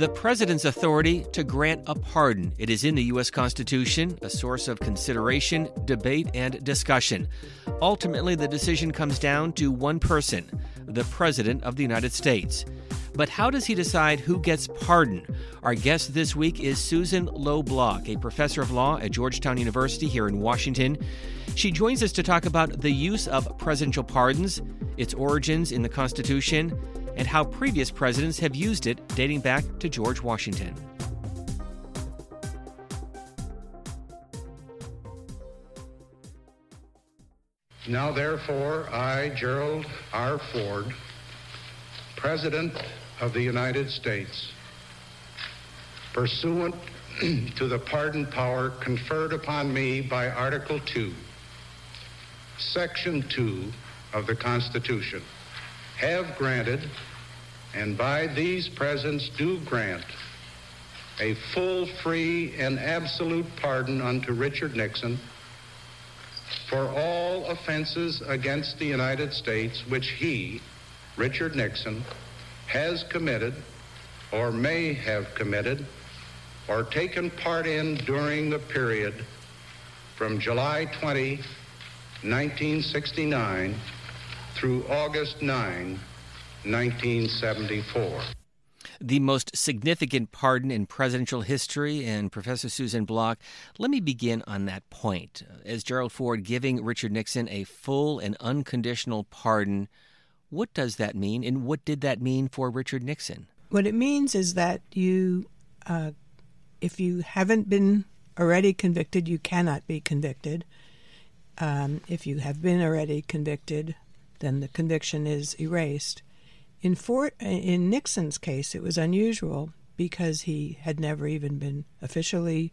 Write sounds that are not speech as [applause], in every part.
The president's authority to grant a pardon. It is in the U.S. Constitution, a source of consideration, debate, and discussion. Ultimately, the decision comes down to one person, the President of the United States. But how does he decide who gets pardoned? Our guest this week is Susan Low Bloch, a professor of law at Georgetown University here in Washington. She joins us to talk about the use of presidential pardons, its origins in the Constitution, and how previous presidents have used it dating back to George Washington. Now, therefore, I, Gerald R. Ford, President of the United States, pursuant [clears throat] to the pardon power conferred upon me by Article 2, Section 2 of the Constitution, have granted, and by these presents do grant, a full, free, and absolute pardon unto Richard Nixon for all offenses against the United States which he, Richard Nixon, has committed or may have committed or taken part in during the period from July 20, 1969 through August 9, 1974. The most significant pardon in presidential history, and Professor Susan Bloch, let me begin on that point. As Gerald Ford giving Richard Nixon a full and unconditional pardon, what does that mean, and what did that mean for Richard Nixon? What it means is that you, uh, if you haven't been already convicted, you cannot be convicted. Um, if you have been already convicted, then the conviction is erased. In, in Nixon's case, it was unusual because he had never even been officially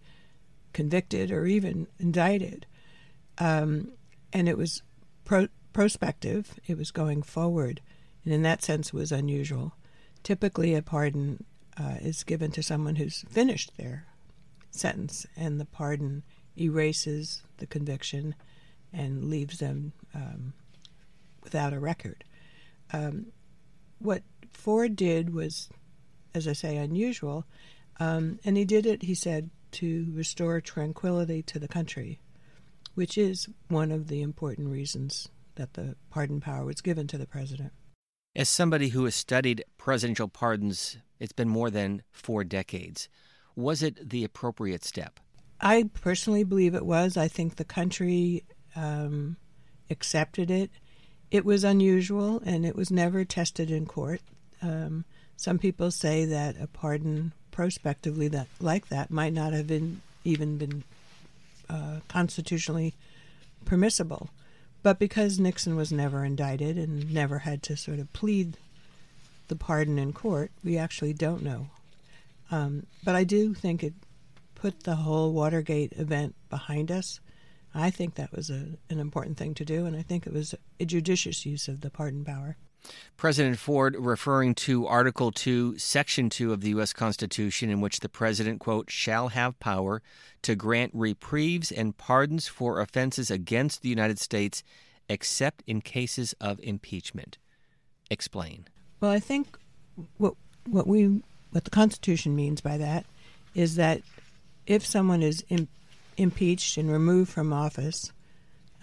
convicted or even indicted. Um, and it was pro- prospective, it was going forward, and in that sense it was unusual. Typically, a pardon uh, is given to someone who's finished their sentence, and the pardon erases the conviction and leaves them um, without a record. Um, what Ford did was, as I say, unusual, um, and he did it, he said, to restore tranquility to the country, which is one of the important reasons that the pardon power was given to the president. As somebody who has studied presidential pardons, it's been more than four decades. Was it the appropriate step? I personally believe it was. I think the country um, accepted it. It was unusual and it was never tested in court. Um, some people say that a pardon prospectively that like that might not have been even been uh, constitutionally permissible. But because Nixon was never indicted and never had to sort of plead the pardon in court, we actually don't know. Um, but I do think it put the whole Watergate event behind us. I think that was a, an important thing to do, and I think it was a judicious use of the pardon power. President Ford referring to Article 2, Section 2 of the U.S. Constitution, in which the President, quote, shall have power to grant reprieves and pardons for offenses against the United States, except in cases of impeachment. Explain. Well, I think what what we what the Constitution means by that is that if someone is Im- impeached and removed from office,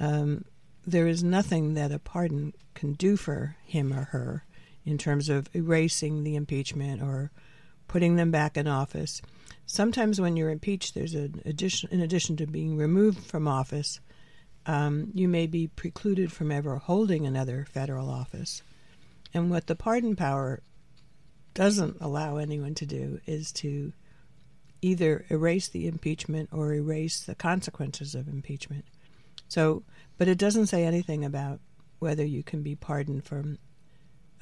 um, there is nothing that a pardon can do for him or her in terms of erasing the impeachment or putting them back in office. Sometimes when you're impeached, there's an addition, in addition to being removed from office, um, you may be precluded from ever holding another federal office. And what the pardon power doesn't allow anyone to do is to either erase the impeachment or erase the consequences of impeachment. So, but it doesn't say anything about whether you can be pardoned from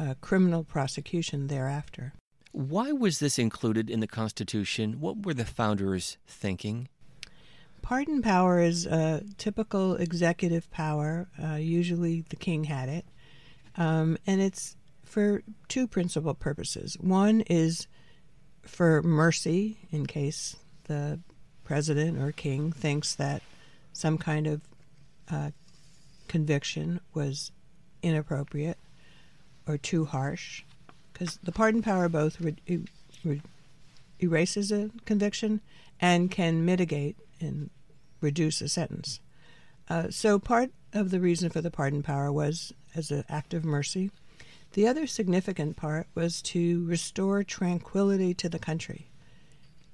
a criminal prosecution thereafter. Why was this included in the Constitution? What were the founders thinking? Pardon power is a typical executive power. Uh, usually the king had it. Um, and it's for two principal purposes. One is for mercy in case the president or king thinks that some kind of uh, conviction was inappropriate or too harsh, because the pardon power both re- re- erases a conviction and can mitigate and reduce a sentence. Uh, so part of the reason for the pardon power was as an act of mercy. The other significant part was to restore tranquility to the country.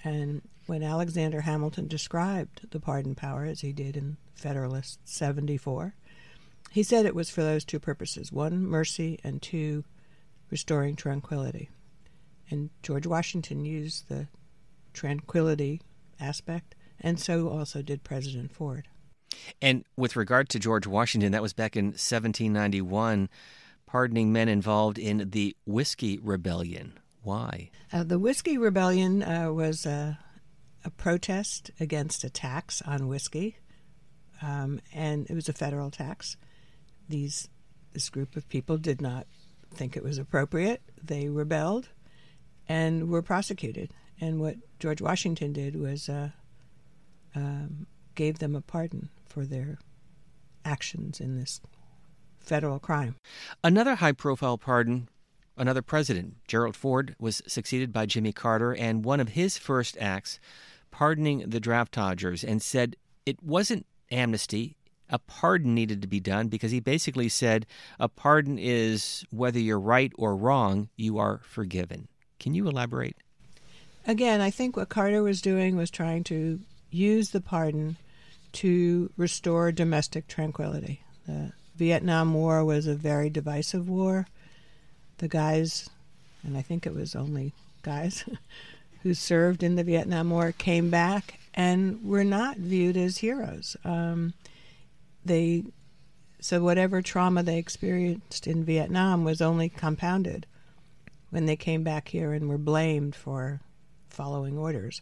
And when Alexander Hamilton described the pardon power, as he did in Federalist 74, he said it was for those two purposes one, mercy, and two, restoring tranquility. And George Washington used the tranquility aspect, and so also did President Ford. And with regard to George Washington, that was back in 1791, pardoning men involved in the Whiskey Rebellion. Why? Uh, the Whiskey Rebellion uh, was a, a, protest against a tax on whiskey, um, and it was a federal tax. These this group of people did not think it was appropriate. They rebelled and were prosecuted. And what George Washington did was uh, um, gave them a pardon for their actions in this federal crime. Another high profile pardon, another president, Gerald Ford, was succeeded by Jimmy Carter, and one of his first acts, pardoning the draft dodgers, and said it wasn't amnesty. A pardon needed to be done because he basically said a pardon is whether you're right or wrong, you are forgiven. Can you elaborate? Again, I think what Carter was doing was trying to use the pardon to restore domestic tranquility. The Vietnam War was a very divisive war. The guys, and I think it was only guys [laughs] who served in the Vietnam War, came back and were not viewed as heroes. Um, they so whatever trauma they experienced in Vietnam was only compounded when they came back here and were blamed for following orders.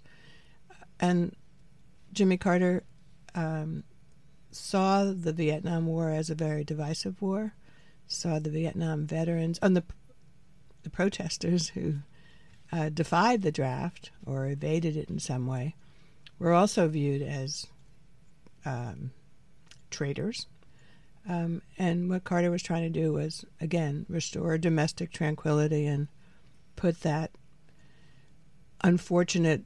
And Jimmy Carter um, saw the Vietnam War as a very divisive war, saw the Vietnam veterans and the the protesters who uh, defied the draft or evaded it in some way were also viewed as um, traitors. Um, and what Carter was trying to do was, again, restore domestic tranquility and put that unfortunate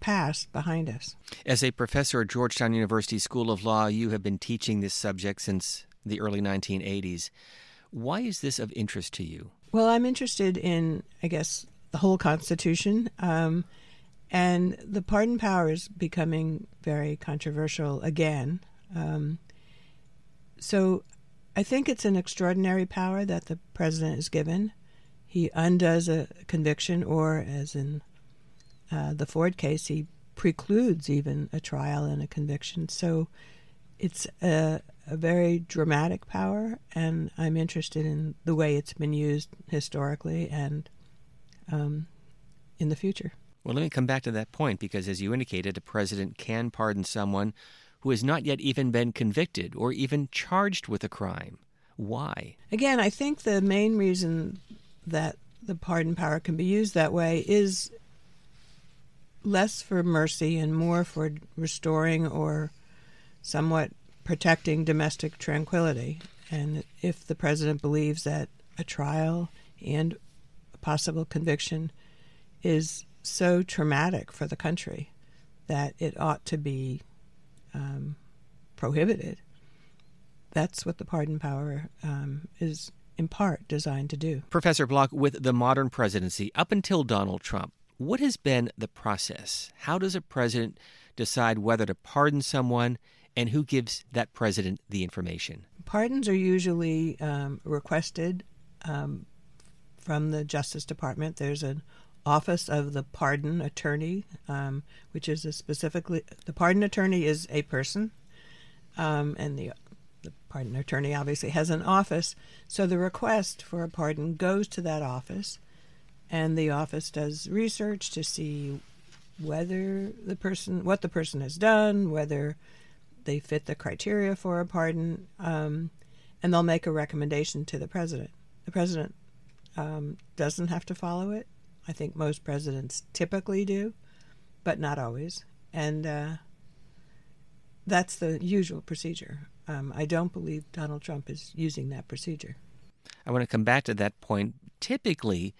past behind us. As a professor at Georgetown University School of Law, you have been teaching this subject since the early 1980s. Why is this of interest to you? Well, I'm interested in, I guess, the whole Constitution. Um, and the pardon power is becoming very controversial again. Um, so I think it's an extraordinary power that the president is given. He undoes a conviction, or as in uh, the Ford case, he precludes even a trial and a conviction. So it's a, a, very dramatic power, and I'm interested in the way it's been used historically and um, in the future. Well, let me come back to that point because, as you indicated, a president can pardon someone who has not yet even been convicted or even charged with a crime. Why? Again, I think the main reason that the pardon power can be used that way is less for mercy and more for restoring or somewhat protecting domestic tranquility. And if the president believes that a trial and a possible conviction is so traumatic for the country that it ought to be um, prohibited, that's what the pardon power um, is in part designed to do. Professor Bloch, with the modern presidency, up until Donald Trump, what has been the process? How does a president decide whether to pardon someone and who gives that president the information? Pardons are usually um, requested um, from the Justice Department. There's an office of the pardon attorney, um, which is specifically the pardon attorney is a person, um, and the the pardon attorney obviously has an office. So the request for a pardon goes to that office, and the office does research to see whether the person, what the person has done, whether they fit the criteria for a pardon, um, and they'll make a recommendation to the president. The president um, doesn't have to follow it. I think most presidents typically do, but not always. And uh, that's the usual procedure. Um, I don't believe Donald Trump is using that procedure. I want to come back to that point. Typically,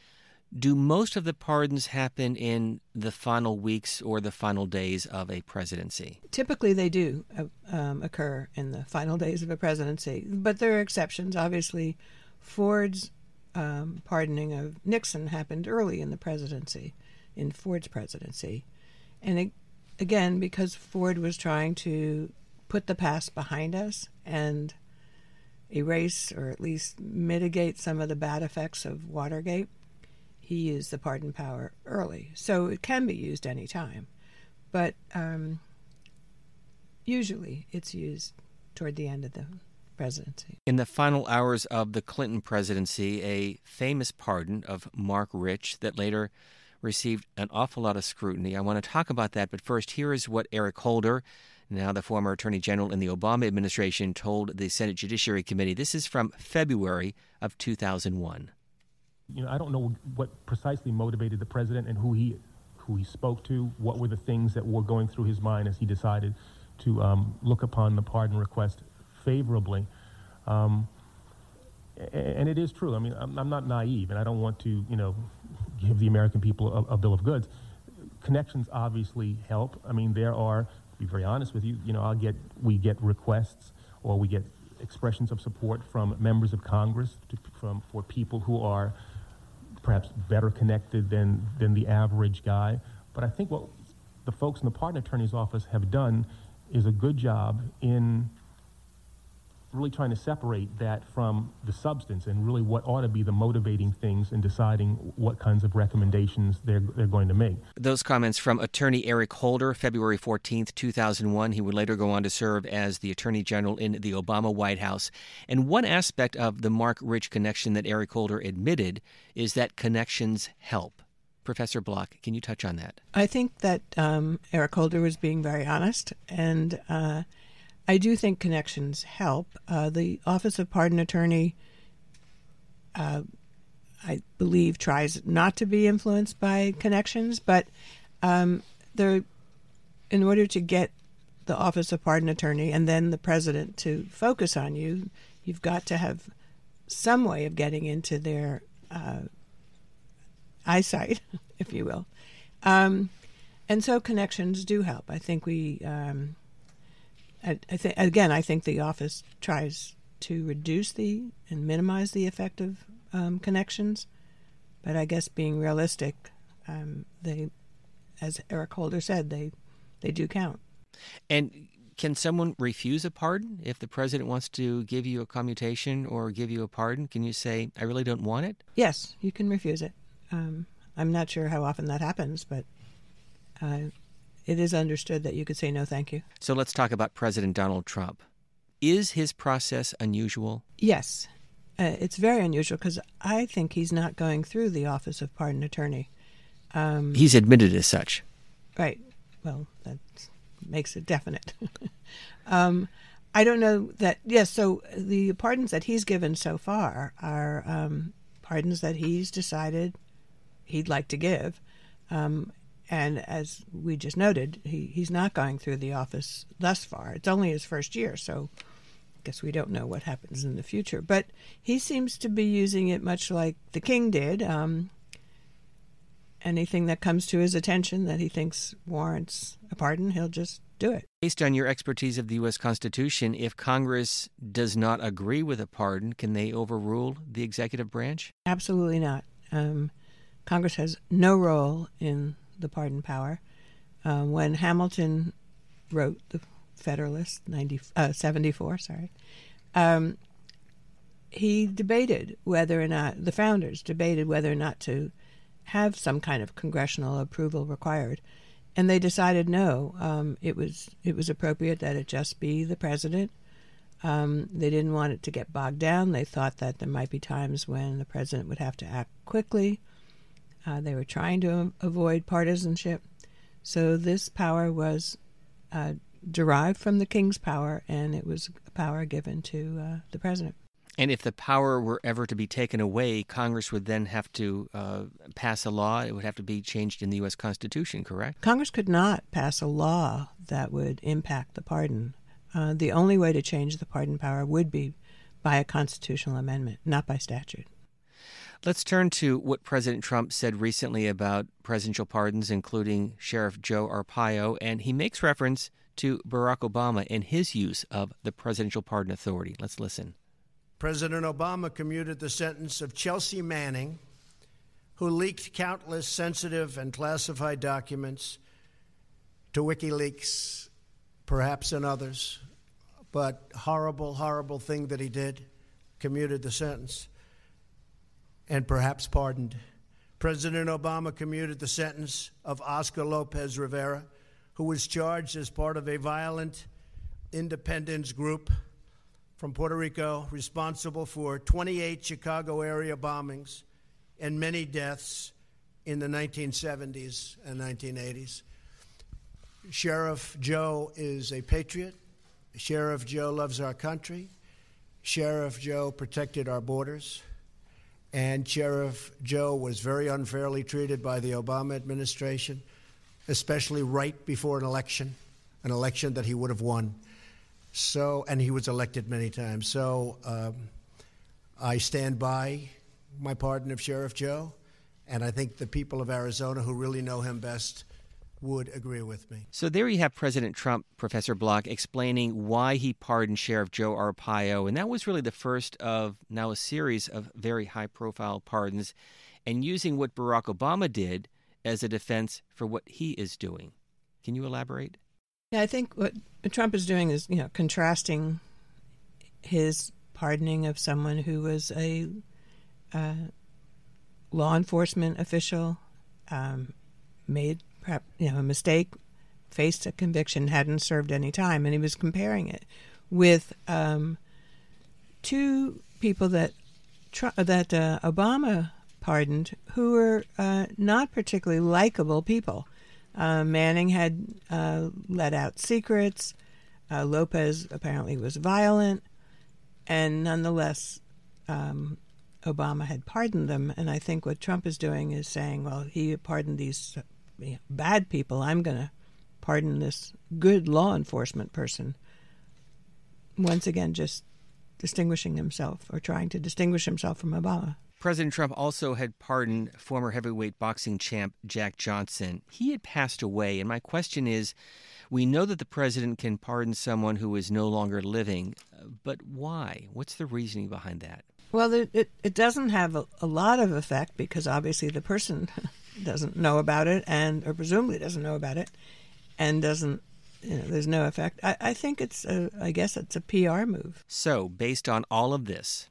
Do most of the pardons happen in the final weeks or the final days of a presidency? Typically, they do uh, um, occur in the final days of a presidency, but there are exceptions. Obviously, Ford's um, pardoning of Nixon happened early in the presidency, in Ford's presidency. And it, again, because Ford was trying to put the past behind us and erase or at least mitigate some of the bad effects of Watergate, he used the pardon power early. So it can be used any time, but um, usually it's used toward the end of the presidency. In the final hours of the Clinton presidency, a famous pardon of Marc Rich that later received an awful lot of scrutiny. I want to talk about that, but first, here is what Eric Holder, now the former Attorney General in the Obama administration, told the Senate Judiciary Committee. This is from February of 2001 you know, I don't know what precisely motivated the president and who he who he spoke to. What were the things that were going through his mind as he decided to um, look upon the pardon request favorably? Um, and it is true. I mean, I'm, not naive, and I don't want to, you know, give the American people a, a bill of goods. Connections obviously help. I mean, there are, to be very honest with you, you know, I'll get we get requests or we get expressions of support from members of Congress, to, from for people who are perhaps better connected than, than the average guy. But I think what the folks in the pardon attorney's office have done is a good job in really trying to separate that from the substance and really what ought to be the motivating things in deciding what kinds of recommendations they're, they're going to make. Those comments from attorney Eric Holder, February 14th, 2001. He would later go on to serve as the attorney general in the Obama White House. And one aspect of the Marc Rich connection that Eric Holder admitted is that connections help. Professor Bloch, can you touch on that? I think that um, Eric Holder was being very honest, and uh, I do think connections help. Uh, the Office of Pardon Attorney, uh, I believe, tries not to be influenced by connections, but um, there, in order to get the Office of Pardon Attorney and then the President to focus on you, you've got to have some way of getting into their uh, eyesight, [laughs] if you will. Um, and so connections do help. I think we. Um, I, I think again, I think the office tries to reduce the and minimize the effect of um, connections, but I guess being realistic, um, they, as Eric Holder said, they they do count. And can someone refuse a pardon if the president wants to give you a commutation or give you a pardon? Can you say, "I really don't want it"? Yes, you can refuse it. Um, I'm not sure how often that happens, but uh, it is understood that you could say no thank you. So let's talk about President Donald Trump. Is his process unusual? Yes. Uh, it's very unusual because I think he's not going through the Office of Pardon Attorney. Um, he's admitted as such. Right. Well, that makes it definite. [laughs] um, I don't know that, yes, so the pardons that he's given so far are um, pardons that he's decided he'd like to give. Um, and as we just noted, he, he's not going through the office thus far. It's only his first year, so I guess we don't know what happens in the future. But he seems to be using it much like the king did. Um, anything that comes to his attention that he thinks warrants a pardon, he'll just do it. Based on your expertise of the U.S. Constitution, if Congress does not agree with a pardon, can they overrule the executive branch? Absolutely not. Um, Congress has no role in the pardon power. Uh, when Hamilton wrote the Federalist, 90, uh, 74, sorry, um, he debated whether or not, the founders debated whether or not to have some kind of congressional approval required. And they decided no, um, it was it was appropriate that it just be the president. Um, they didn't want it to get bogged down. They thought that there might be times when the president would have to act quickly uh, they were trying to avoid partisanship. So this power was uh, derived from the king's power, and it was a power given to uh, the president. And if the power were ever to be taken away, Congress would then have to uh, pass a law. It would have to be changed in the U.S. Constitution, correct? Congress could not pass a law that would impact the pardon. Uh, the only way to change the pardon power would be by a constitutional amendment, not by statute. Let's turn to what President Trump said recently about presidential pardons, including Sheriff Joe Arpaio, and he makes reference to Barack Obama and his use of the presidential pardon authority. Let's listen. President Obama commuted the sentence of Chelsea Manning, who leaked countless sensitive and classified documents to WikiLeaks, perhaps and others, but horrible, horrible thing that he did, commuted the sentence, and perhaps pardoned. President Obama commuted the sentence of Oscar Lopez Rivera, who was charged as part of a violent independence group from Puerto Rico responsible for 28 Chicago area bombings and many deaths in the 1970s and 1980s. Sheriff Joe is a patriot. Sheriff Joe loves our country. Sheriff Joe protected our borders. And Sheriff Joe was very unfairly treated by the Obama administration, especially right before an election, an election that he would have won. So, and he was elected many times. So, um, I stand by my pardon of Sheriff Joe, and I think the people of Arizona who really know him best would agree with me. So there you have President Trump, Professor Bloch, explaining why he pardoned Sheriff Joe Arpaio, and that was really the first of now a series of very high-profile pardons, and using what Barack Obama did as a defense for what he is doing. Can you elaborate? Yeah, I think what Trump is doing is, you know, contrasting his pardoning of someone who was a uh, law enforcement official, um, made perhaps you know a mistake, faced a conviction, hadn't served any time, and he was comparing it with um, two people that that uh, Obama pardoned who were uh, not particularly likable people. Uh, Manning had uh, let out secrets. Uh, Lopez apparently was violent, and nonetheless, um, Obama had pardoned them. And I think what Trump is doing is saying, well, he pardoned these bad people. I'm going to pardon this good law enforcement person. Once again, just distinguishing himself or trying to distinguish himself from Obama. President Trump also had pardoned former heavyweight boxing champ Jack Johnson. He had passed away, and my question is we know that the president can pardon someone who is no longer living, but why? What's the reasoning behind that? Well, it, it, it doesn't have a, a, lot of effect because obviously the person [laughs] doesn't know about it and, or presumably doesn't know about it, and doesn't you know, there's no effect. I, I think it's, a, I guess it's a PR move. So, based on all of this,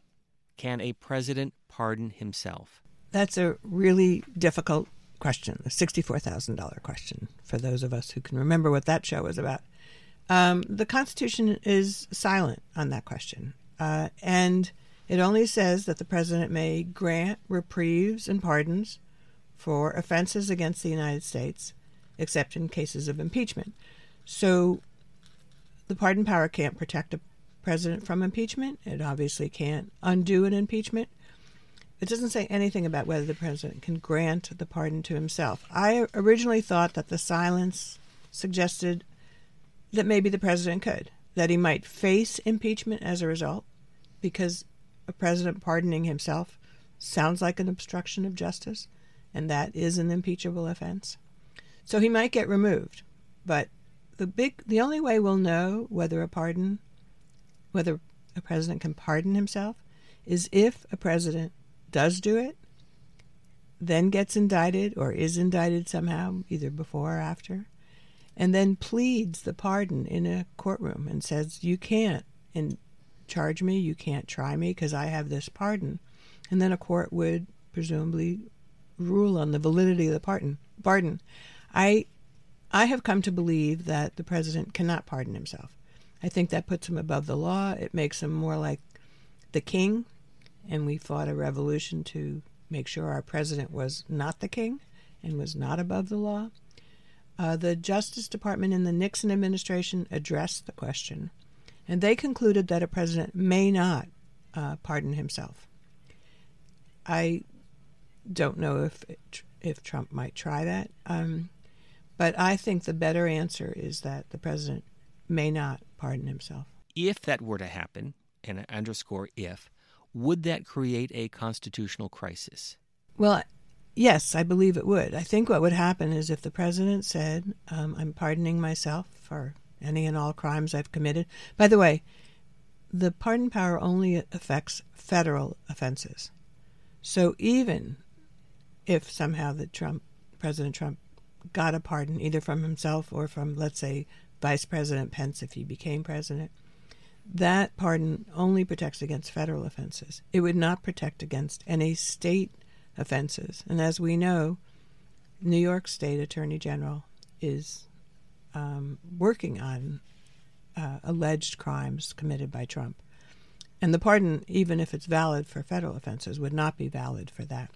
can a president pardon himself? That's a really difficult question, the $64,000 question, for those of us who can remember what that show was about. Um, the Constitution is silent on that question. Uh, and it only says that the president may grant reprieves and pardons for offenses against the United States, except in cases of impeachment. So the pardon power can't protect a president from impeachment. It obviously can't undo an impeachment. It doesn't say anything about whether the president can grant the pardon to himself. I originally thought that the silence suggested that maybe the president could, that he might face impeachment as a result, because a president pardoning himself sounds like an obstruction of justice, and that is an impeachable offense. So he might get removed, but the big the only way we'll know whether a pardon whether a president can pardon himself is if a president does do it, then gets indicted or is indicted somehow, either before or after, and then pleads the pardon in a courtroom and says, You can't in charge me, you can't try me because I have this pardon. And then a court would presumably rule on the validity of the pardon. Pardon. I I have come to believe that the president cannot pardon himself. I think that puts him above the law. It makes him more like the king and we fought a revolution to make sure our president was not the king and was not above the law. Uh, the Justice Department in the Nixon administration addressed the question, and they concluded that a president may not uh, pardon himself. I don't know if if Trump might try that, um, but I think the better answer is that the president may not pardon himself. If that were to happen, and I underscore if, would that create a constitutional crisis? Well, yes, I believe it would. I think what would happen is if the president said, um, I'm pardoning myself for any and all crimes I've committed. By the way, the pardon power only affects federal offenses. So even if somehow the Trump President Trump got a pardon either from himself or from let's say Vice President Pence if he became president, that pardon only protects against federal offenses. It would not protect against any state offenses. And as we know, New York State Attorney General is um, working on uh, alleged crimes committed by Trump. And the pardon, even if it's valid for federal offenses, would not be valid for that.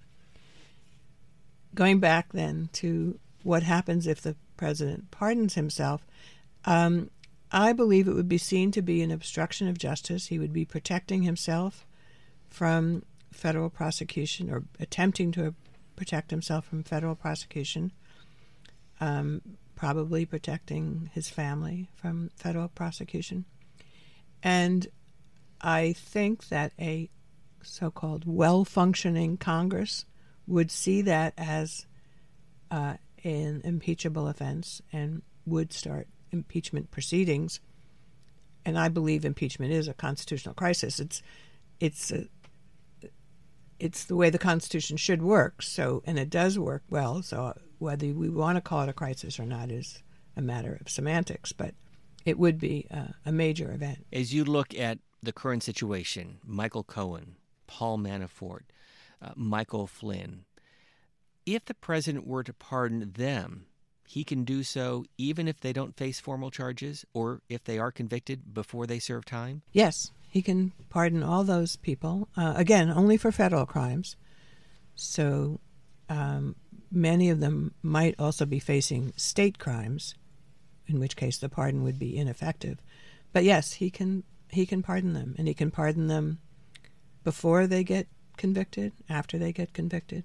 Going back then to what happens if the president pardons himself, um, I believe it would be seen to be an obstruction of justice. He would be protecting himself from federal prosecution or attempting to protect himself from federal prosecution, um, probably protecting his family from federal prosecution. And I think that a so called well functioning Congress would see that as uh, an impeachable offense and would start impeachment proceedings. And I believe impeachment is a constitutional crisis. It's it's a, it's the way the Constitution should work. So, and it does work well. So, whether we want to call it a crisis or not is a matter of semantics, but it would be a, a major event. As you look at the current situation, Michael Cohen, Paul Manafort, uh, Michael Flynn, if the president were to pardon them, he can do so even if they don't face formal charges or if they are convicted before they serve time? Yes, he can pardon all those people. Uh, again, only for federal crimes. So um, many of them might also be facing state crimes, in which case the pardon would be ineffective. But yes, he can he can pardon them, and he can pardon them before they get convicted, after they get convicted,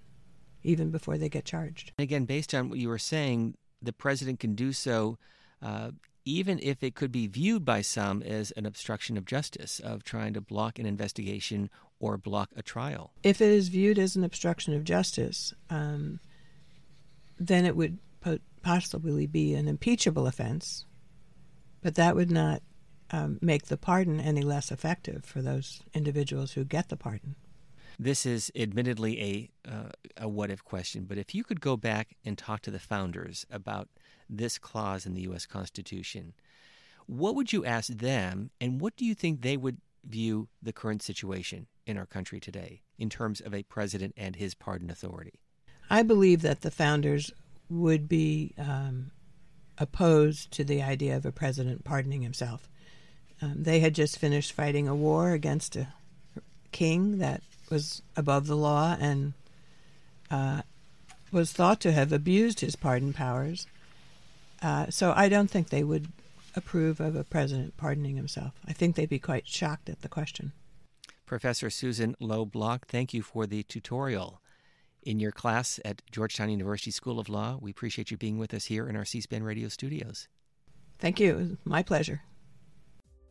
even before they get charged. Again, based on what you were saying, the president can do so uh, even if it could be viewed by some as an obstruction of justice, of trying to block an investigation or block a trial. If it is viewed as an obstruction of justice, um, then it would possibly be an impeachable offense, but that would not um, make the pardon any less effective for those individuals who get the pardon. This is admittedly a, uh, a what if question, but if you could go back and talk to the founders about this clause in the U.S. Constitution, what would you ask them, and what do you think they would view the current situation in our country today in terms of a president and his pardon authority? I believe that the founders would be um, opposed to the idea of a president pardoning himself. Um, they had just finished fighting a war against a king that was above the law and uh, was thought to have abused his pardon powers. Uh, so I don't think they would approve of a president pardoning himself. I think they'd be quite shocked at the question. Professor Susan Low Bloch, thank you for the tutorial in your class at Georgetown University School of Law. We appreciate you being with us here in our C SPAN radio studios. Thank you. my pleasure.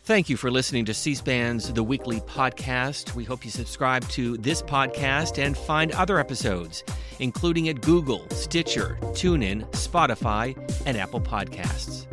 Thank you for listening to C SPAN's The Weekly Podcast. We hope you subscribe to this podcast and find other episodes, including at Google, Stitcher, TuneIn, Spotify, and Apple Podcasts.